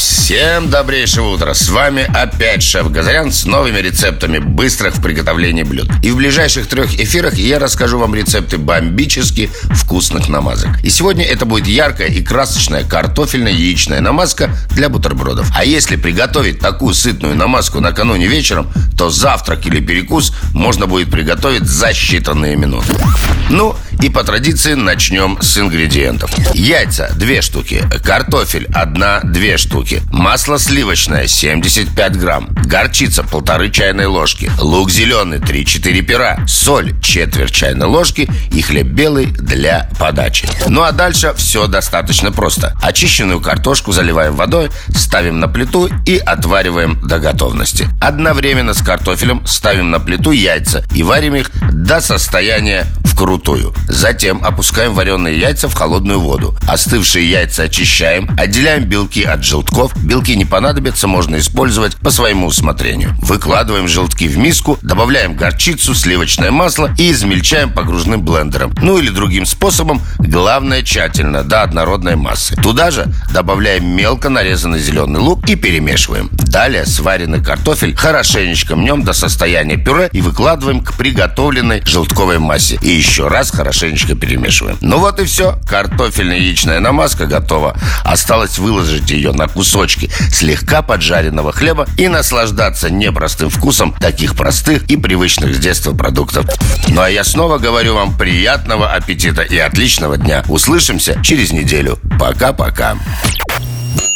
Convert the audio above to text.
Всем добрейшего утра! С вами опять шеф Газарян с новыми рецептами быстрых в приготовлении блюд. И в ближайших трех эфирах я расскажу вам рецепты бомбически вкусных намазок. И сегодня это будет яркая и красочная картофельная яичная намазка для бутербродов. А если приготовить такую сытную намазку накануне вечером, то завтрак или перекус можно будет приготовить за считанные минуты. Ну, и по традиции начнем с ингредиентов. Яйца 2 штуки, картофель 1-2 штуки, масло сливочное 75 грамм, горчица полторы чайной ложки, лук зеленый 3-4 пера, соль четверть чайной ложки и хлеб белый для подачи. Ну а дальше все достаточно просто. Очищенную картошку заливаем водой, ставим на плиту и отвариваем до готовности. Одновременно с картофелем ставим на плиту яйца и варим их до состояния вкрутую. Затем опускаем вареные яйца в холодную воду. Остывшие яйца очищаем, отделяем белки от желтков. Белки не понадобятся, можно использовать по своему усмотрению. Выкладываем желтки в миску, добавляем горчицу, сливочное масло и измельчаем погружным блендером. Ну или другим способом, главное тщательно, до однородной массы. Туда же добавляем мелко нарезанный зеленый лук и перемешиваем. Далее сваренный картофель хорошенечко мнем до состояния пюре и выкладываем к приготовленной желтковой массе. И еще раз хорошенечко перемешиваем. Ну вот и все. Картофельная яичная намазка готова. Осталось выложить ее на кусочки слегка поджаренного хлеба и наслаждаться непростым вкусом таких простых и привычных с детства продуктов. Ну а я снова говорю вам приятного аппетита и отличного дня. Услышимся через неделю. Пока-пока.